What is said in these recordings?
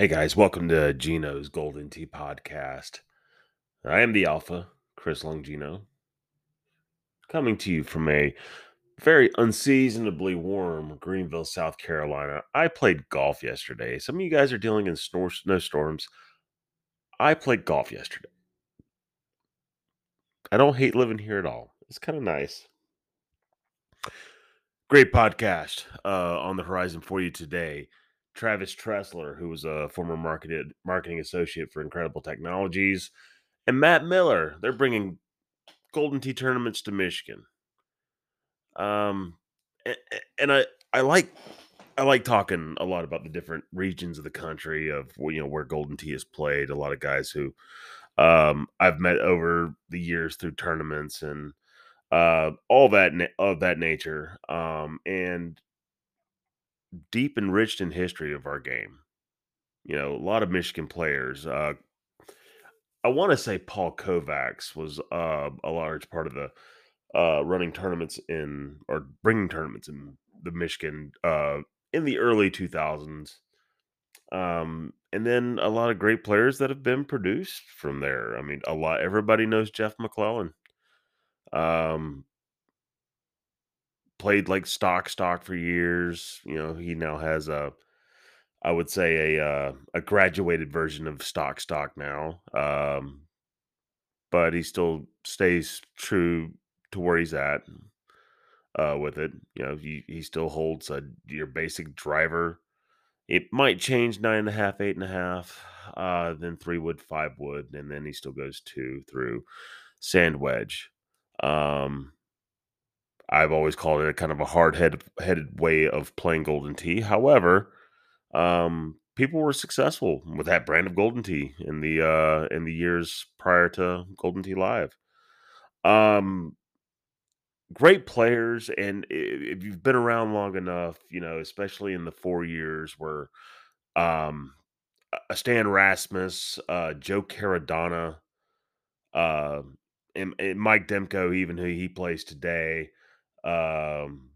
Hey guys, welcome to Gino's Golden Tee Podcast. I am the Alpha, Chris Longino, coming to you from a very unseasonably warm Greenville, South Carolina. I played golf yesterday. Some of you guys are dealing in snowstorms. I played golf yesterday. I don't hate living here at all. It's kind of nice. Great podcast uh, on the horizon for you today. Travis Tressler, who was a former marketed, marketing associate for Incredible Technologies, and Matt Miller. They're bringing Golden Tee tournaments to Michigan. Um, and, and I I like I like talking a lot about the different regions of the country of you know where Golden Tee is played. A lot of guys who um, I've met over the years through tournaments and uh, all that na- of that nature, um, and deep enriched in history of our game. You know, a lot of Michigan players. Uh, I want to say Paul Kovacs was uh, a large part of the uh, running tournaments in or bringing tournaments in the Michigan uh, in the early 2000s. Um, and then a lot of great players that have been produced from there. I mean, a lot. Everybody knows Jeff McClellan. Um, played like stock stock for years. You know, he now has a, I would say a uh, a graduated version of stock stock now. Um, but he still stays true to where he's at uh, with it. You know, he, he still holds a your basic driver. It might change nine and a half, eight and a half, uh, then three wood, five wood, and then he still goes two through sand wedge. Um, I've always called it a kind of a hard head, headed way of playing Golden Tee. However, um, people were successful with that brand of Golden Tee in the uh, in the years prior to Golden Tee Live. Um, great players, and if you've been around long enough, you know, especially in the four years where um, Stan Rasmus, uh, Joe Caradonna, uh, and, and Mike Demko, even who he plays today. Um,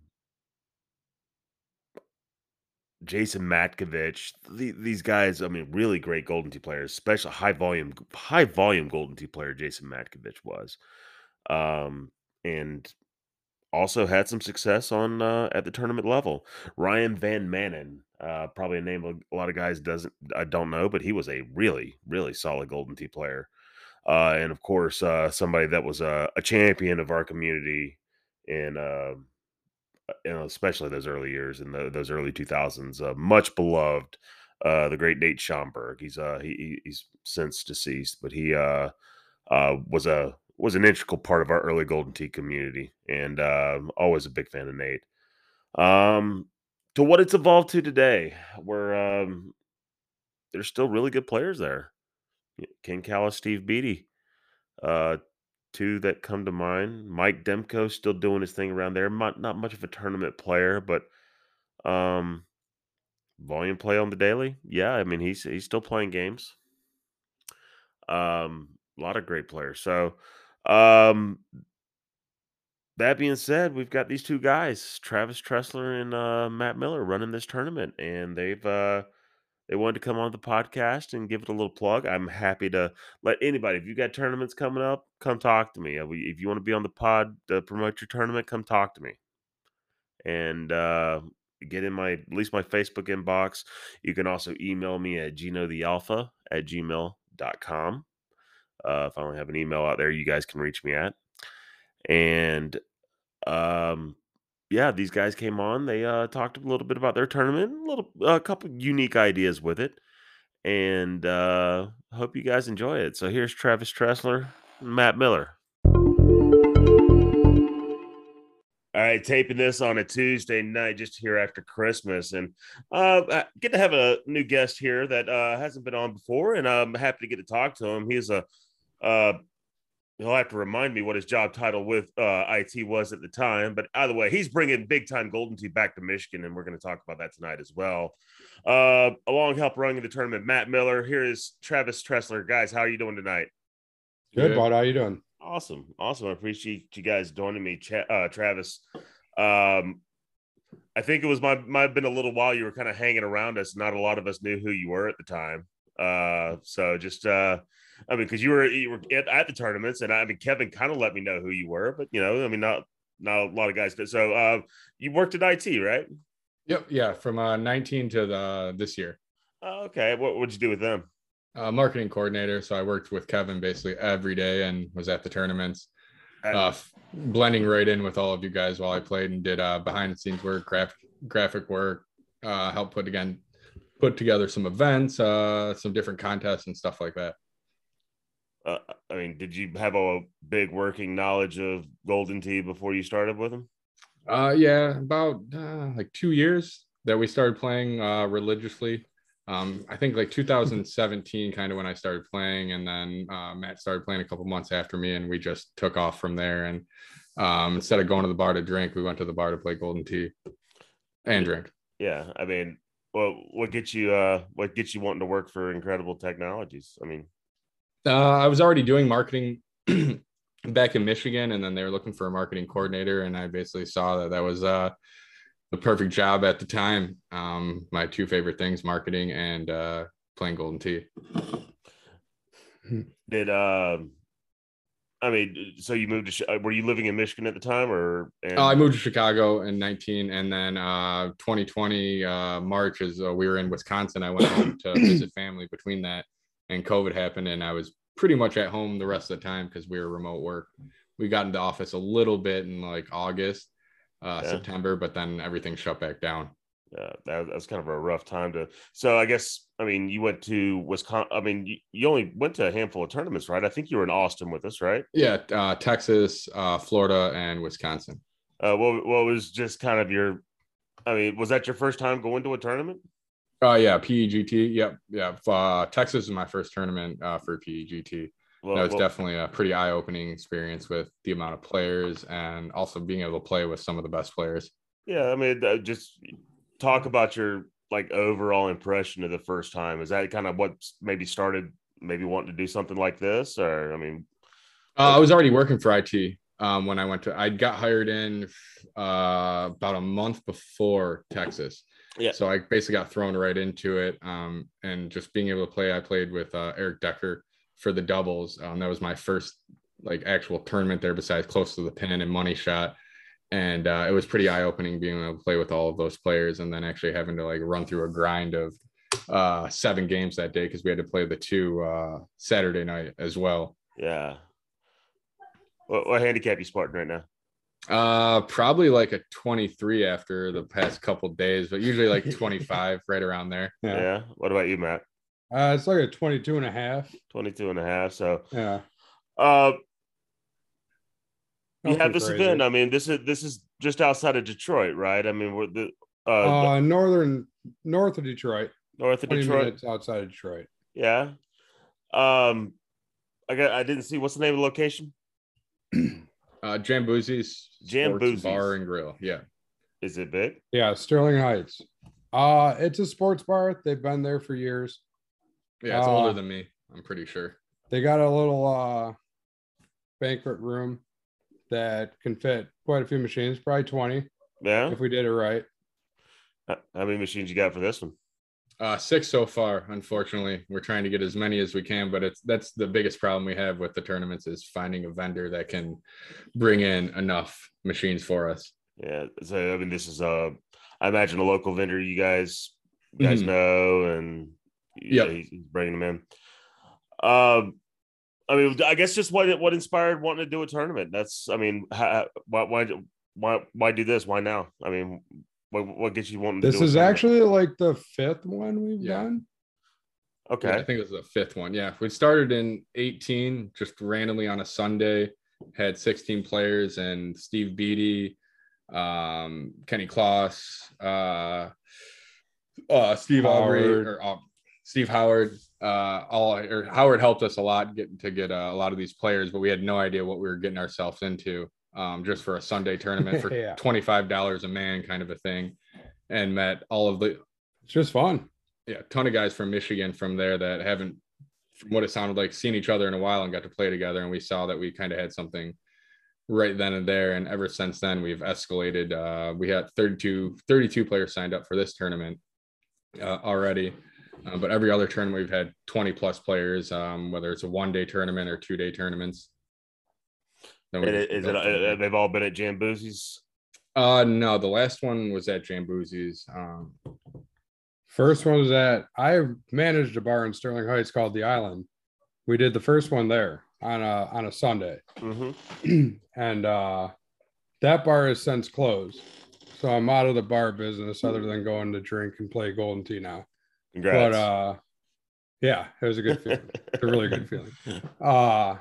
Jason Matkovich, the, these guys, I mean, really great Golden Tee players, especially high volume, high volume Golden Tee player Jason Matkovich was, um, and also had some success on uh, at the tournament level. Ryan Van Manen, uh, probably a name a lot of guys doesn't I don't know, but he was a really really solid Golden Tee player, uh, and of course uh, somebody that was a, a, champion of our community in uh, you know especially those early years in the, those early two thousands, uh, much beloved. the great Nate Schomburg. He's uh he, he's since deceased, but he uh was a was an integral part of our early Golden Tee community, and uh, always a big fan of Nate. Um, to what it's evolved to today, where um, there's still really good players there. Ken Callis, Steve Beatty, uh, two that come to mind. Mike Demko still doing his thing around there. Not, not much of a tournament player, but um, volume play on the daily. Yeah, I mean he's he's still playing games. Um, a lot of great players. So um, that being said, we've got these two guys, Travis Tressler and uh, Matt Miller, running this tournament, and they've uh, they wanted to come on the podcast and give it a little plug. I'm happy to let anybody. If you got tournaments coming up, come talk to me. If you want to be on the pod to promote your tournament, come talk to me, and uh, get in my at least my Facebook inbox. You can also email me at gino the alpha at gmail.com. Uh, if I don't have an email out there, you guys can reach me at. And um, yeah, these guys came on. They uh, talked a little bit about their tournament, a little, a couple unique ideas with it, and uh, hope you guys enjoy it. So here's Travis Tressler, Matt Miller. All right, taping this on a Tuesday night, just here after Christmas, and uh, get to have a new guest here that uh, hasn't been on before, and I'm happy to get to talk to him. He's a uh, he'll have to remind me what his job title with uh, IT was at the time. But either way, he's bringing big time Golden Tee back to Michigan, and we're going to talk about that tonight as well. Uh, along help running the tournament, Matt Miller. Here is Travis Tressler. Guys, how are you doing tonight? Good, Good. bud. How are you doing? Awesome, awesome. I appreciate you guys joining me, Ch- uh, Travis. Um, I think it was my might have been a little while you were kind of hanging around us. Not a lot of us knew who you were at the time. Uh, so just uh, I mean, because you were you were at, at, the tournaments, and I mean Kevin kind of let me know who you were, but you know, I mean, not not a lot of guys did. So uh, you worked at IT, right? Yep, yeah, from uh, 19 to the this year. Oh, okay, what would you do with them? Uh, marketing coordinator. So I worked with Kevin basically every day and was at the tournaments, uh, blending right in with all of you guys while I played and did uh, behind the scenes work, graphic graphic work, uh, help put again put together some events, uh, some different contests and stuff like that. Uh, I mean, did you have a big working knowledge of Golden Tee before you started with them? Uh, yeah, about uh, like two years that we started playing uh, religiously. Um, I think like 2017, kind of when I started playing, and then uh, Matt started playing a couple months after me, and we just took off from there. And um, instead of going to the bar to drink, we went to the bar to play Golden Tee and drink. Yeah, I mean, well, what gets you uh, what gets you wanting to work for Incredible Technologies? I mean, uh, I was already doing marketing back in Michigan, and then they were looking for a marketing coordinator, and I basically saw that that was uh, the perfect job at the time. Um, my two favorite things: marketing and uh, playing Golden Tee. Did uh, I mean, so you moved to? Were you living in Michigan at the time, or? And- uh, I moved to Chicago in 19, and then uh, 2020 uh, March is uh, we were in Wisconsin. I went home to visit family between that and COVID happened, and I was pretty much at home the rest of the time because we were remote work. We got into office a little bit in like August, uh, yeah. September, but then everything shut back down. Yeah, that, was kind of a rough time to. So I guess I mean you went to Wisconsin. I mean you, you only went to a handful of tournaments, right? I think you were in Austin with us, right? Yeah, uh, Texas, uh, Florida, and Wisconsin. Uh, what what was just kind of your? I mean, was that your first time going to a tournament? Oh yeah, PEGT. Yep, yeah. Uh, Texas is my first tournament uh, for PEGT. Well, that was well, definitely a pretty eye-opening experience with the amount of players and also being able to play with some of the best players. Yeah, I mean, uh, just talk about your like overall impression of the first time. Is that kind of what maybe started maybe wanting to do something like this, or I mean, uh, I was already working for IT um, when I went to. I got hired in uh, about a month before Texas yeah. So I basically got thrown right into it. Um, and just being able to play, I played with uh, Eric Decker for the doubles. Um, that was my first like actual tournament there besides close to the pin and money shot. And uh, it was pretty eye opening being able to play with all of those players and then actually having to like run through a grind of uh, seven games that day because we had to play the two uh, Saturday night as well. Yeah. What, what handicap you sporting right now? Uh, probably like a 23 after the past couple days, but usually like 25 right around there. Yeah. yeah. What about you, Matt? Uh, it's like a 22 and a half. 22 and a half. So, yeah. Uh, you have this crazy. event. I mean, this is this is just outside of Detroit, right? I mean, we're the uh, uh northern north of Detroit. North of Detroit, outside of Detroit. Yeah. Um, I got. I didn't see what's the name of the location. Uh, Jamboozy's Jamboozy's Bar and Grill. Yeah. Is it big? Yeah, Sterling Heights. Uh, it's a sports bar. They've been there for years. Yeah, it's uh, older than me. I'm pretty sure. They got a little uh banquet room that can fit quite a few machines, probably 20. Yeah. If we did it right. How many machines you got for this one? Uh, six so far. Unfortunately, we're trying to get as many as we can, but it's that's the biggest problem we have with the tournaments is finding a vendor that can bring in enough machines for us. Yeah, so I mean, this is a, I imagine a local vendor you guys, you guys mm-hmm. know, and yeah, he's bringing them in. Um, I mean, I guess just what what inspired wanting to do a tournament. That's, I mean, how, why why why why do this? Why now? I mean, what, what gets you wanting this is actually like the fifth one we've yeah. done. Okay. Yeah, I think it was the fifth one. Yeah. We started in 18, just randomly on a Sunday, had 16 players and Steve Beatty, um, Kenny Kloss, uh, uh, Steve Howard, or uh, Steve Howard. Uh, all or Howard helped us a lot getting to get uh, a lot of these players, but we had no idea what we were getting ourselves into um, just for a Sunday tournament for yeah. $25 a man kind of a thing and met all of the it's just fun. Yeah, ton of guys from Michigan from there that haven't from what it sounded like seen each other in a while and got to play together and we saw that we kind of had something right then and there. And ever since then, we've escalated. Uh, we had 32, 32 players signed up for this tournament uh, already. Uh, but every other tournament, we've had 20 plus players, um, whether it's a one day tournament or two day tournaments. And is it, uh, they've all been at Jamboozies? Uh, no, the last one was at Jamboozies. Um, first one was at, I managed a bar in Sterling Heights called The Island. We did the first one there on a on a Sunday, mm-hmm. and uh, that bar has since closed. So I'm out of the bar business, other than going to drink and play Golden Tee now. Congrats. But uh, yeah, it was a good feeling, a really good feeling. Uh,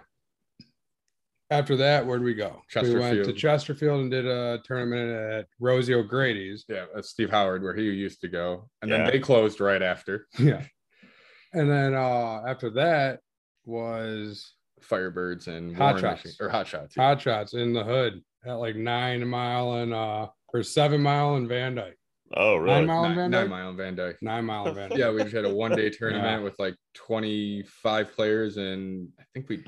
after that, where'd we go? We went to Chesterfield and did a tournament at Rosie O'Grady's. Yeah, that's Steve Howard, where he used to go, and yeah. then they closed right after. Yeah, and then uh, after that was Firebirds and Hot Shots Machine, or Hot Shots. Yeah. Hot Shots in the hood at like nine mile and uh or seven mile in Van Dyke. Oh, really? Nine mile in Van Dyke. Nine mile in Van Dyke. Nine mile in Van Dyke. yeah, we just had a one day tournament yeah. with like twenty five players, and I think we.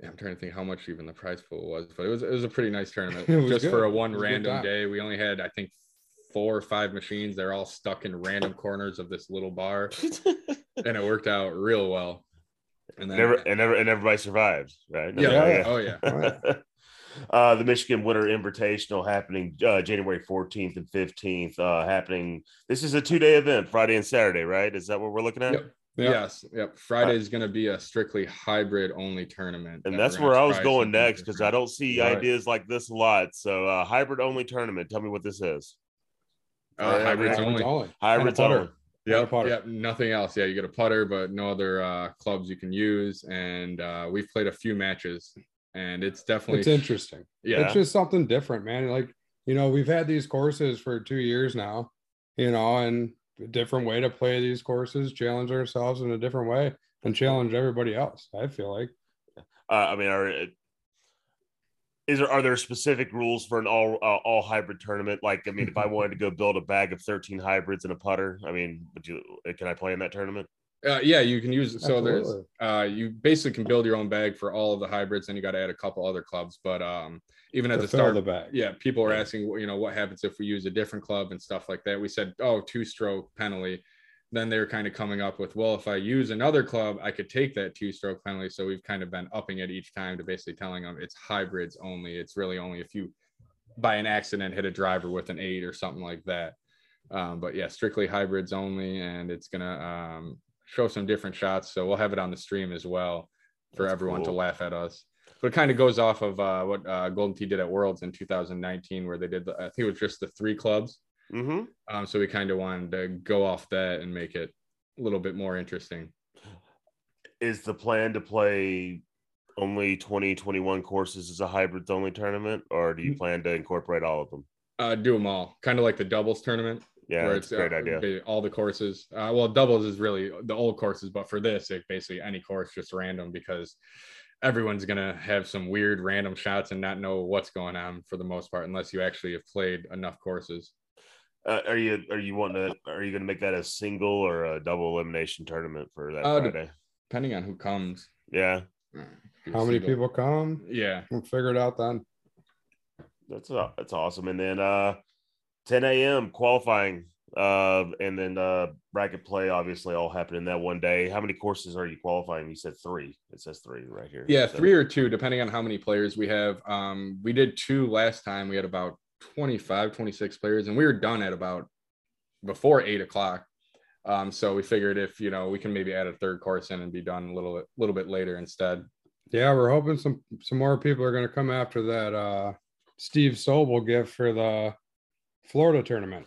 Yeah, I'm trying to think how much even the prize pool was, but it was it was a pretty nice tournament. just good. for a one random day, we only had I think four or five machines. They're all stuck in random corners of this little bar, and it worked out real well and then, Never, and, never and everybody survived, right? Yeah, yeah. oh yeah. Oh, yeah. uh, the Michigan Winter Invitational happening uh, January 14th and 15th. Uh, happening. This is a two day event, Friday and Saturday, right? Is that what we're looking at? Yep. Yep. Yes. Yep. Friday is going to be a strictly hybrid only tournament. And that that's where I was going next because I don't see right. ideas like this a lot. So, uh, hybrid only tournament. Tell me what this is. Uh, hybrids, hybrids only. only. Hybrids only. Yep, yep, nothing else. Yeah, you get a putter, but no other uh, clubs you can use. And uh, we've played a few matches, and it's definitely it's interesting. Yeah, it's just something different, man. Like you know, we've had these courses for two years now, you know, and a different way to play these courses, challenge ourselves in a different way, and challenge everybody else. I feel like. Uh, I mean, are is there are there specific rules for an all uh, all hybrid tournament? Like, I mean, if I wanted to go build a bag of thirteen hybrids and a putter, I mean, would you can I play in that tournament? Uh, yeah, you can use. So there's uh, you basically can build your own bag for all of the hybrids, and you got to add a couple other clubs. But um, even at to the start, the bag. yeah, people are asking, you know, what happens if we use a different club and stuff like that. We said, oh, two stroke penalty then they're kind of coming up with, well, if I use another club, I could take that two stroke penalty. So we've kind of been upping it each time to basically telling them it's hybrids only. It's really only if you by an accident hit a driver with an eight or something like that. Um, but yeah, strictly hybrids only. And it's going to um, show some different shots. So we'll have it on the stream as well for That's everyone cool. to laugh at us. But it kind of goes off of uh, what uh, Golden Tee did at Worlds in 2019, where they did, the, I think it was just the three clubs Mm-hmm. Um, so we kind of wanted to go off that and make it a little bit more interesting. Is the plan to play only 2021 courses as a hybrids only tournament, or do you mm. plan to incorporate all of them? Uh, do them all, kind of like the doubles tournament. Yeah, where it's a great uh, idea. All the courses. Uh, well, doubles is really the old courses, but for this, it basically any course just random because everyone's gonna have some weird random shots and not know what's going on for the most part, unless you actually have played enough courses. Uh, are you are you wanting to are you going to make that a single or a double elimination tournament for that uh, Friday? Depending on who comes. Yeah. How many people come? Yeah. We'll figure it out then. That's uh, that's awesome. And then uh 10 a.m. qualifying uh and then uh bracket play obviously all happened in that one day. How many courses are you qualifying? You said three. It says three right here. Yeah, so. three or two, depending on how many players we have. Um, we did two last time. We had about 25, 26 players, and we were done at about before eight o'clock. Um, so we figured if you know we can maybe add a third course in and be done a little bit, little bit later instead. Yeah, we're hoping some some more people are going to come after that uh, Steve Sobel gift for the Florida tournament.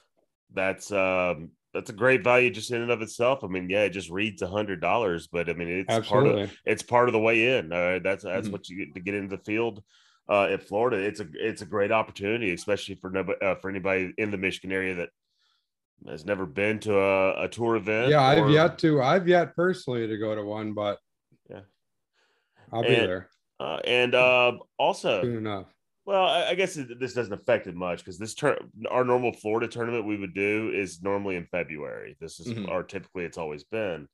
That's um that's a great value just in and of itself. I mean, yeah, it just reads a hundred dollars, but I mean, it's Absolutely. part of it's part of the way in. Uh, that's that's mm-hmm. what you get to get into the field uh, at Florida, it's a it's a great opportunity, especially for uh, for anybody in the Michigan area that has never been to a, a tour event. Yeah, or... I've yet to. I've yet personally to go to one, but yeah, I'll be and, there. Uh, and uh, also, Soon enough. Well, I, I guess it, this doesn't affect it much because this turn, our normal Florida tournament we would do is normally in February. This is mm-hmm. our typically it's always been.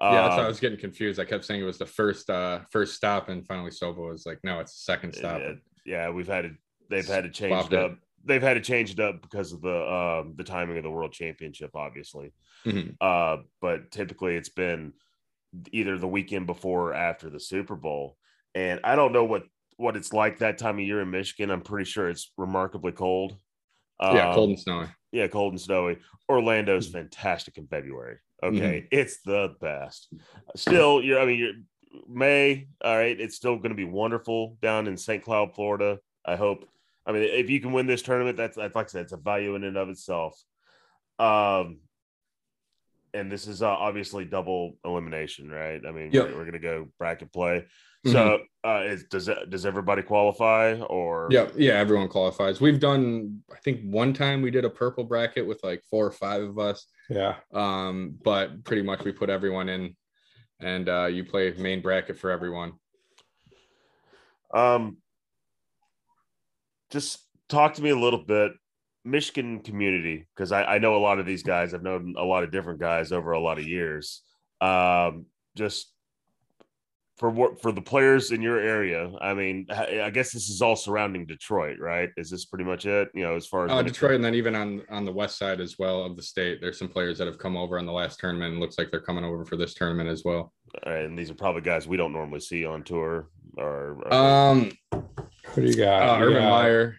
Yeah, that's why I was getting confused. I kept saying it was the first uh first stop, and finally Sova was like, no, it's the second stop. Yeah, yeah we've had it. they've had to change it up. It. They've had to change it up because of the um the timing of the world championship, obviously. Mm-hmm. Uh, but typically it's been either the weekend before or after the Super Bowl. And I don't know what what it's like that time of year in Michigan. I'm pretty sure it's remarkably cold. Yeah, um, cold and snowy. Yeah, cold and snowy. Orlando's mm-hmm. fantastic in February. Okay, mm-hmm. it's the best. Still, you're. I mean, you're May. All right, it's still going to be wonderful down in St. Cloud, Florida. I hope. I mean, if you can win this tournament, that's, that's like I said, it's a value in and of itself. Um, and this is uh, obviously double elimination, right? I mean, yep. we're, we're going to go bracket play. Mm-hmm. So, uh, is, does does everybody qualify or? Yeah, yeah, everyone qualifies. We've done, I think, one time we did a purple bracket with like four or five of us. Yeah. Um, but pretty much we put everyone in, and uh, you play main bracket for everyone. Um, just talk to me a little bit Michigan community because I, I know a lot of these guys. I've known a lot of different guys over a lot of years. Um, just for what for the players in your area i mean i guess this is all surrounding detroit right? Is this pretty much it you know as far as uh, detroit and then even on on the west side as well of the state there's some players that have come over on the last tournament and looks like they're coming over for this tournament as well. And these are probably guys we don't normally see on tour or, or um what do you got? uh, urban meyer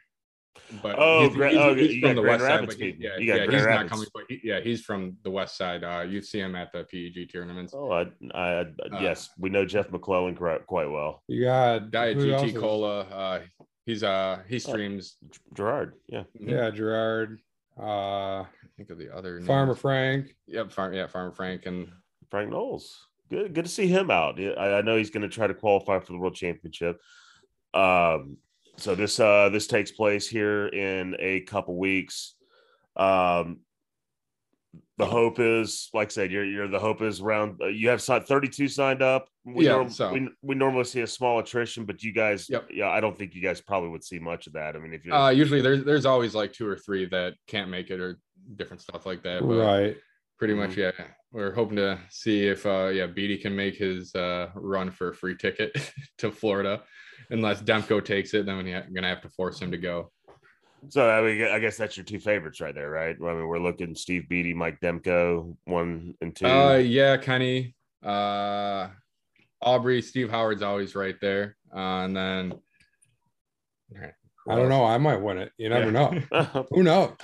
but oh, he's, he's, oh, he's from the west side. But he, yeah, yeah, he's Rapids. not coming. But he, yeah, he's from the west side. Uh, you see him at the PEG tournaments. Oh, I, I, I uh, yes, we know Jeff McClellan quite well. You got Diet GT Cola. Uh, he's uh he oh, streams oh, Gerard. Yeah, mm-hmm. yeah, Gerard. Uh, think of the other Farmer names. Frank. Yep, farm. Yeah, Farmer Frank and Frank Knowles. Good, good to see him out. I, I know he's going to try to qualify for the World Championship. Um, so this uh this takes place here in a couple weeks um the hope is like i said you're, you're the hope is around uh, you have 32 signed up we, yeah, norm, so. we, we normally see a small attrition but you guys yep. yeah i don't think you guys probably would see much of that i mean if you uh usually there's there's always like two or three that can't make it or different stuff like that right pretty much mm-hmm. yeah we're hoping to see if uh yeah Beatty can make his uh run for a free ticket to Florida unless Demko takes it, then we're gonna have to force him to go. So I mean, I guess that's your two favorites right there, right? I mean, we're looking Steve Beatty, Mike Demko, one and two. Uh, yeah, Kenny, uh, Aubrey, Steve Howard's always right there, uh, and then I don't know. I might win it. You never yeah. know. Who knows?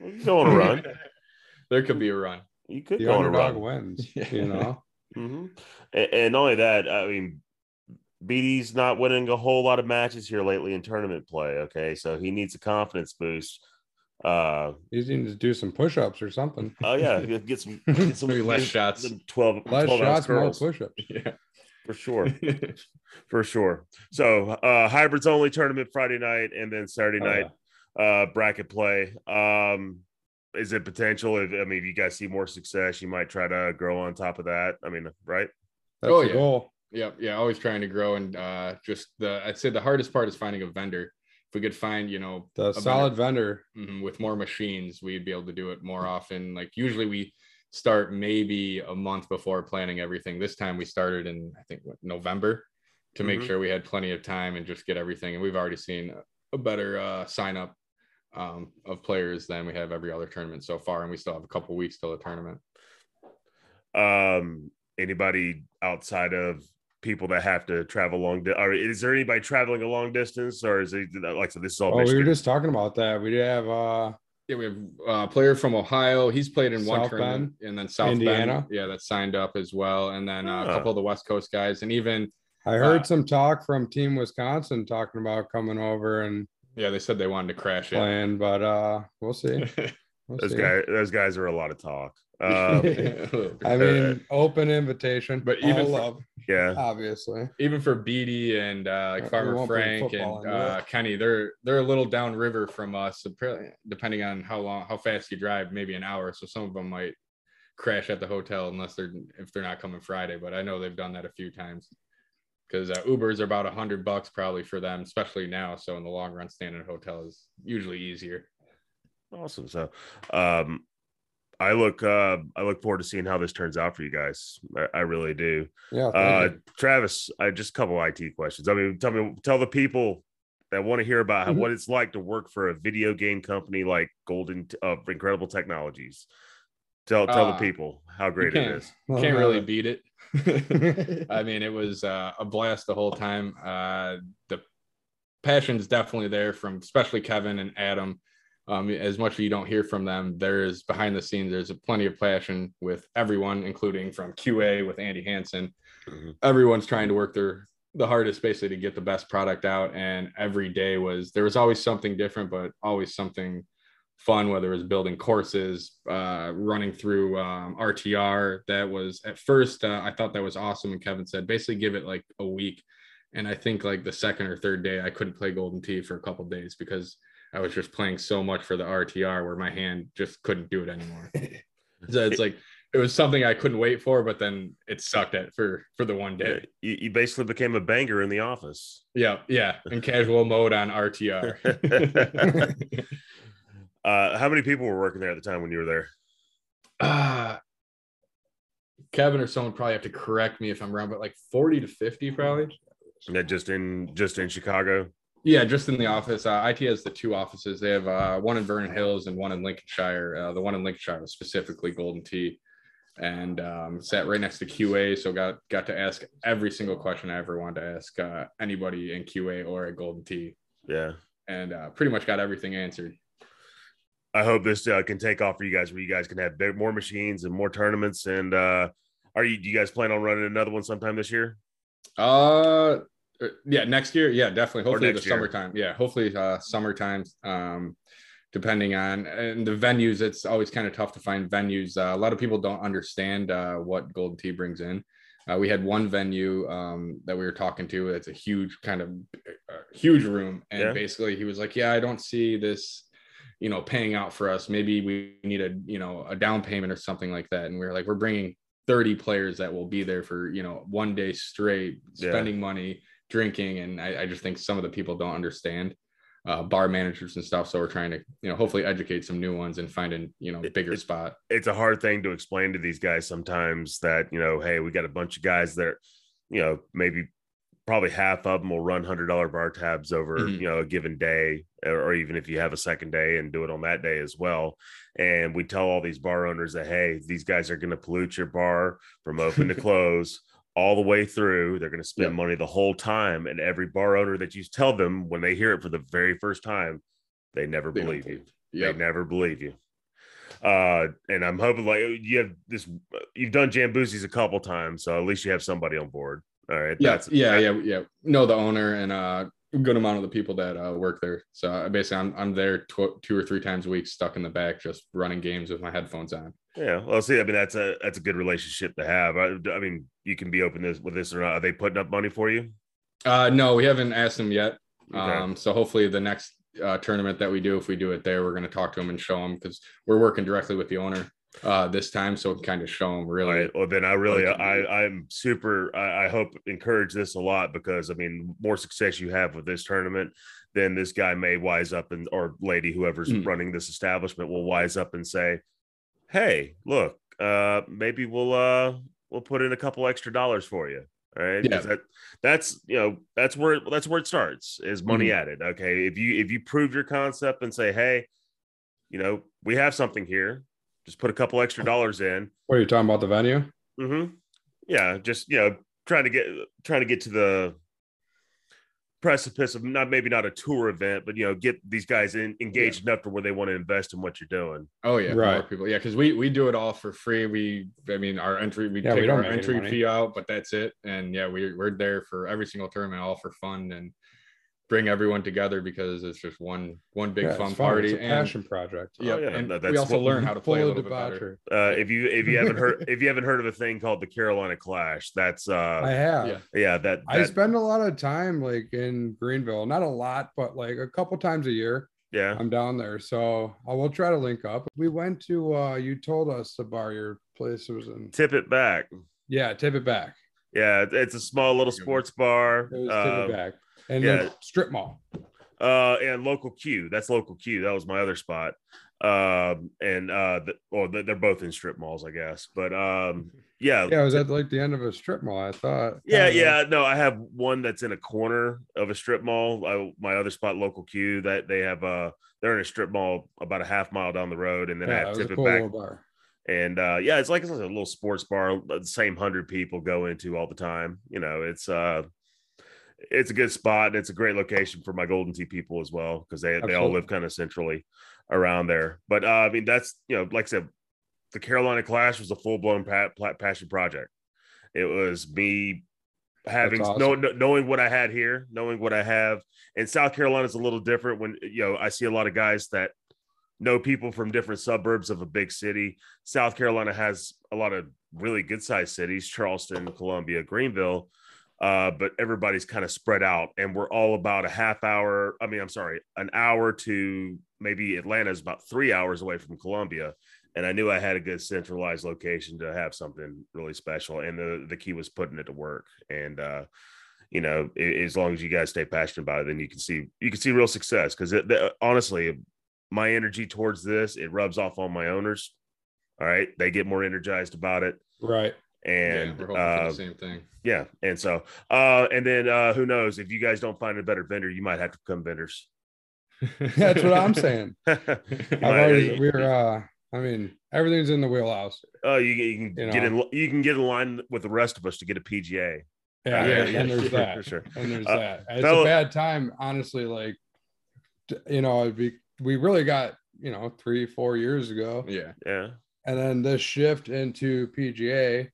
You go on a run. there could be a run. You could the go on a run. wins. You know. mm-hmm. and, and only that, I mean, Beatty's not winning a whole lot of matches here lately in tournament play. Okay, so he needs a confidence boost. Uh, he needs to do some push-ups or something. Oh yeah, get some, get some less shots. 12, less 12 shots, more push-ups. Yeah, for sure, for sure. So uh, hybrids only tournament Friday night and then Saturday oh, night yeah. uh, bracket play. Um, is it potential? If, I mean, if you guys see more success, you might try to grow on top of that. I mean, right? That's oh, yeah. goal. Yep. Yeah. Always trying to grow. And uh, just the, I'd say the hardest part is finding a vendor. If we could find, you know, the solid vendor, vendor. Mm-hmm, with more machines, we'd be able to do it more often. Like usually we start maybe a month before planning everything. This time we started in, I think, what, November to make mm-hmm. sure we had plenty of time and just get everything. And we've already seen a better uh, sign up um, of players than we have every other tournament so far. And we still have a couple weeks till the tournament. Um, anybody outside of people that have to travel long. Di- or is there anybody traveling a long distance, or is it like so? This is all. Oh, we were just talking about that. We have. uh yeah, we have a player from Ohio. He's played in South one tournament, Bend, and then South Indiana. Bend, yeah, that signed up as well, and then uh, a couple of the West Coast guys, and even I heard uh, some talk from Team Wisconsin talking about coming over and yeah, they said they wanted to crash playing, it. but uh, we'll see. We'll those see. guys, those guys are a lot of talk. Um, I mean, open invitation, but even for, love, yeah, obviously, even for Beatty and uh, like Farmer Frank and uh, Kenny, they're they're a little downriver from us. Depending on how long, how fast you drive, maybe an hour. So some of them might crash at the hotel unless they're if they're not coming Friday. But I know they've done that a few times because uh, Ubers are about a hundred bucks probably for them, especially now. So in the long run, staying in a hotel is usually easier. Awesome. So, um, I look uh, I look forward to seeing how this turns out for you guys. I, I really do. Yeah. Uh, Travis, I just a couple IT questions. I mean, tell me, tell the people that want to hear about mm-hmm. what it's like to work for a video game company like Golden uh, Incredible Technologies. Tell tell uh, the people how great it is. Can't really beat it. I mean, it was uh, a blast the whole time. Uh, the passion's definitely there from especially Kevin and Adam. Um, as much as you don't hear from them, there is behind the scenes, there's a plenty of passion with everyone, including from QA with Andy Hansen. Mm-hmm. Everyone's trying to work their the hardest basically to get the best product out. And every day was there was always something different, but always something fun, whether it was building courses, uh, running through um, RTR. That was at first, uh, I thought that was awesome. And Kevin said, basically give it like a week. And I think like the second or third day, I couldn't play Golden Tee for a couple days because I was just playing so much for the RTR where my hand just couldn't do it anymore. so it's like it was something I couldn't wait for, but then it sucked at for for the one day. You, you basically became a banger in the office. Yeah, yeah, in casual mode on RTR. uh, how many people were working there at the time when you were there? Uh, Kevin or someone probably have to correct me if I'm wrong, but like 40 to 50 probably. Yeah, just in just in Chicago. Yeah, just in the office. Uh, IT has the two offices. They have uh, one in Vernon Hills and one in Lincolnshire. Uh, the one in Lincolnshire was specifically Golden Tee, and um, sat right next to QA. So got got to ask every single question I ever wanted to ask uh, anybody in QA or at Golden Tee. Yeah, and uh, pretty much got everything answered. I hope this uh, can take off for you guys, where you guys can have big, more machines and more tournaments. And are you? Do you guys plan on running another one sometime this year? Uh, yeah, next year. Yeah, definitely. Hopefully the year. summertime. Yeah, hopefully uh, summertime. Um, depending on and the venues, it's always kind of tough to find venues. Uh, a lot of people don't understand uh, what Golden Tee brings in. Uh, we had one venue um, that we were talking to. It's a huge kind of uh, huge room, and yeah. basically he was like, "Yeah, I don't see this." you know paying out for us maybe we need a you know a down payment or something like that and we are like we're bringing 30 players that will be there for you know one day straight spending yeah. money drinking and I, I, just think some of the people don't understand uh, bar managers and stuff. So we're trying to you know hopefully educate some new ones and find a you know bigger it, spot. it's a hard thing to explain to these guys sometimes that you know hey we got a bunch of guys that are, you know maybe probably half of them will run hundred dollar bar tabs over mm-hmm. you know a given day or even if you have a second day and do it on that day as well. And we tell all these bar owners that hey these guys are going to pollute your bar from open to close all the way through. They're going to spend yep. money the whole time. And every bar owner that you tell them when they hear it for the very first time, they never they believe you. Yep. They never believe you. Uh, and I'm hoping like you have this, you've done Jamboozies a couple times, so at least you have somebody on board. All right. Yeah. yeah. Yeah. Yeah. Know the owner and uh, good amount of the people that uh, work there. So basically, I'm I'm there tw- two or three times a week, stuck in the back, just running games with my headphones on. Yeah, well, see, I mean, that's a that's a good relationship to have. I, I mean, you can be open this with this or not. Are they putting up money for you? Uh, no, we haven't asked them yet. Okay. Um, so hopefully the next uh, tournament that we do, if we do it there, we're going to talk to them and show them because we're working directly with the owner uh this time so kind of show them really right. well then i really i i'm super I, I hope encourage this a lot because i mean more success you have with this tournament then this guy may wise up and or lady whoever's mm. running this establishment will wise up and say hey, look, uh, maybe we'll uh, we'll put in a couple extra dollars for you. All right. Yeah. That, that's you know that's where that's where it starts is money mm-hmm. added. Okay. If you if you prove your concept and say, hey, you know, we have something here, just put a couple extra dollars in. What are you talking about the venue? Mm-hmm. Yeah, just you know, trying to get trying to get to the precipice of not maybe not a tour event, but you know, get these guys in, engaged yeah. enough to where they want to invest in what you're doing. Oh yeah, right. people, yeah, because we we do it all for free. We, I mean, our entry we yeah, take we our entry fee out, but that's it. And yeah, we we're there for every single tournament, all for fun and bring everyone together because it's just one one big yeah, fun, fun, party and passion project. Yeah, oh, yeah. and that's we also what, learn how to play a little bit better. Uh, if you if you haven't heard if you haven't heard of a thing called the Carolina Clash, that's uh I have. Yeah, yeah that, that I spend a lot of time like in Greenville, not a lot, but like a couple times a year. Yeah, I'm down there, so I will try to link up. We went to uh you told us the bar your place was in. Tip it back. Yeah, tip it back. Yeah, it's a small little sports bar. It um, it and yeah. strip mall. Uh, and local Q. That's local Q. That was my other spot. Um, and uh, the, well, they're both in strip malls, I guess. But um, yeah, yeah, was at like the end of a strip mall? I thought. Yeah, yeah. No, I have one that's in a corner of a strip mall. I, my other spot, local Q, that they have uh they're in a strip mall about a half mile down the road, and then yeah, I have tip it cool back. And uh, yeah, it's like it's like a little sports bar. The same hundred people go into all the time. You know, it's uh it's a good spot and it's a great location for my Golden Tee people as well because they Absolutely. they all live kind of centrally around there. But uh, I mean, that's you know, like I said, the Carolina Clash was a full blown pa- passion project. It was me having awesome. know, knowing what I had here, knowing what I have. And South Carolina is a little different when you know I see a lot of guys that know people from different suburbs of a big city. South Carolina has a lot of really good sized cities: Charleston, Columbia, Greenville uh, but everybody's kind of spread out and we're all about a half hour i mean i'm sorry an hour to maybe atlanta is about three hours away from columbia and i knew i had a good centralized location to have something really special and the, the key was putting it to work and uh, you know as long as you guys stay passionate about it then you can see you can see real success because honestly my energy towards this it rubs off on my owners all right they get more energized about it right and yeah, uh, the same thing. Yeah, and so uh, and then uh, who knows if you guys don't find a better vendor, you might have to become vendors. That's what I'm saying. I've already, we're uh, I mean, everything's in the wheelhouse. Oh, you, you can you get know. in you can get in line with the rest of us to get a PGA. Yeah, yeah, and there's that for sure. And there's uh, that. It's a bad time, honestly. Like, you know, we we really got you know three four years ago. Yeah, yeah. And then this shift into PGA,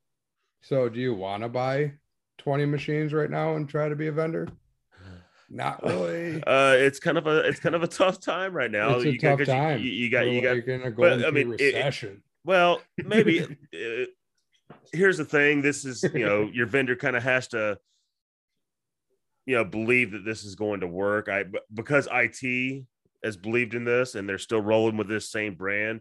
so, do you want to buy 20 machines right now and try to be a vendor? Not really. Uh, it's kind of a it's kind of a tough time right now. It's a you tough got, time. You, you got We're you got like in a but, I mean, recession. It, well, maybe. uh, here's the thing. This is you know your vendor kind of has to you know believe that this is going to work. I because IT has believed in this and they're still rolling with this same brand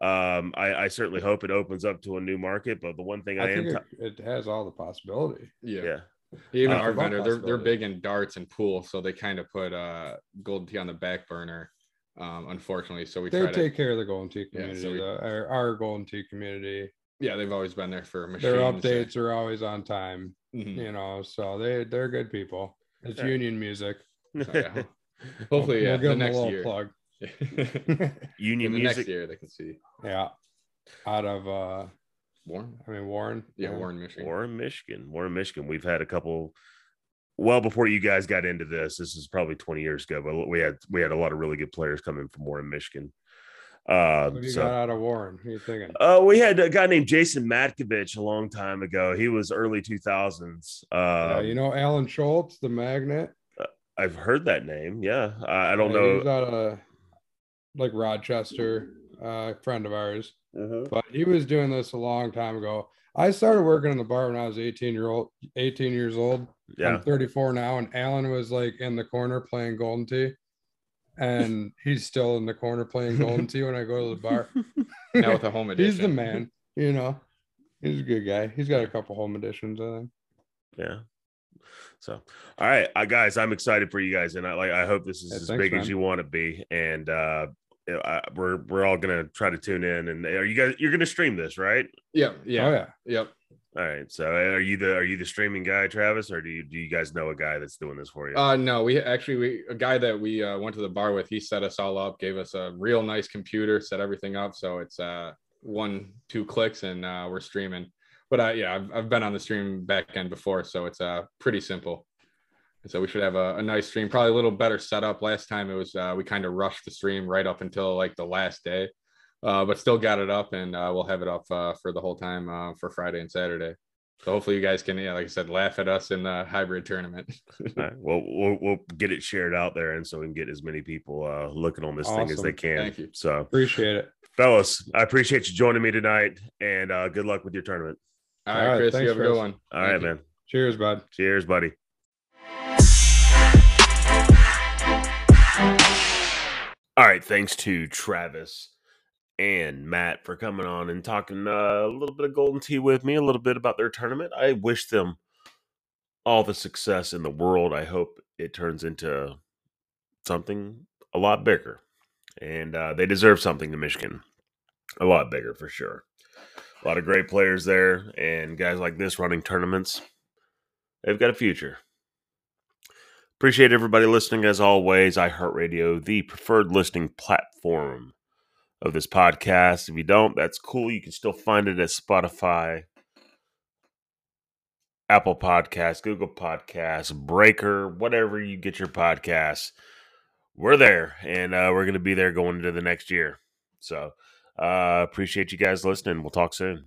um, I, I, certainly hope it opens up to a new market. But the one thing I, I am, it, it, has all the possibility. Yeah. yeah. Even uh, our vendor, they're, they're big in darts and pool, so they kind of put uh Golden Tee on the back burner. Um, unfortunately, so we they take to, care of the Golden Tee community, yeah, so we, the, our, our Golden Tee community. Yeah, they've always been there for machines. Their updates are always on time. Mm-hmm. You know, so they they're good people. It's yeah. union music. So, yeah. Hopefully, yeah, we'll the next year. Plug. Union the music. next year they can see. Yeah, out of uh Warren. I mean Warren. Yeah, Warren, Michigan. Warren, Michigan. Warren, Michigan. We've had a couple. Well, before you guys got into this, this is probably 20 years ago, but we had we had a lot of really good players coming from Warren, Michigan. Uh, what you so, got out of Warren? Who you thinking? Uh, we had a guy named Jason Matkovich a long time ago. He was early 2000s. Uh, yeah, you know Alan Schultz, the magnet. I've heard that name. Yeah, I, I don't yeah, know. He's out of like Rochester, uh, friend of ours, mm-hmm. but he was doing this a long time ago. I started working in the bar when I was 18 year old, 18 years old. Yeah. I'm 34 now, and Alan was like in the corner playing Golden Tee, and he's still in the corner playing Golden Tee when I go to the bar. now with a home edition, he's the man. You know, he's a good guy. He's got a couple home editions, I think. Yeah. So, all right, uh, guys, I'm excited for you guys, and I like. I hope this is yeah, as thanks, big man. as you want to be. And uh, I, we're we're all gonna try to tune in. And are you guys? You're gonna stream this, right? Yeah. Yeah. Oh, yeah. Yep. All right. So are you the are you the streaming guy, Travis, or do you do you guys know a guy that's doing this for you? Uh no, we actually we a guy that we uh, went to the bar with, he set us all up, gave us a real nice computer, set everything up. So it's uh one, two clicks and uh we're streaming. But uh yeah, I've I've been on the stream back end before, so it's uh pretty simple. So we should have a, a, nice stream, probably a little better setup. Last time it was uh, we kind of rushed the stream right up until like the last day, uh, but still got it up, and uh, we'll have it up uh, for the whole time uh, for Friday and Saturday. So hopefully you guys can, yeah, like I said, laugh at us in the hybrid tournament. right. Well, well, we'll get it shared out there, and so we can get as many people uh, looking on this awesome. thing as they can. Thank you. So appreciate it, fellas. I appreciate you joining me tonight, and good luck with your tournament. All right, All right Chris. Thanks, you have Chris. a good one. All Thank right, you. man. Cheers, bud. Cheers, buddy. All right, thanks to Travis and Matt for coming on and talking uh, a little bit of Golden Tee with me, a little bit about their tournament. I wish them all the success in the world. I hope it turns into something a lot bigger. and uh, they deserve something to Michigan. A lot bigger for sure. A lot of great players there, and guys like this running tournaments. They've got a future. Appreciate everybody listening as always. iHeartRadio, the preferred listening platform of this podcast. If you don't, that's cool. You can still find it at Spotify, Apple Podcasts, Google Podcasts, Breaker, whatever you get your podcasts. We're there, and uh, we're going to be there going into the next year. So, uh, appreciate you guys listening. We'll talk soon.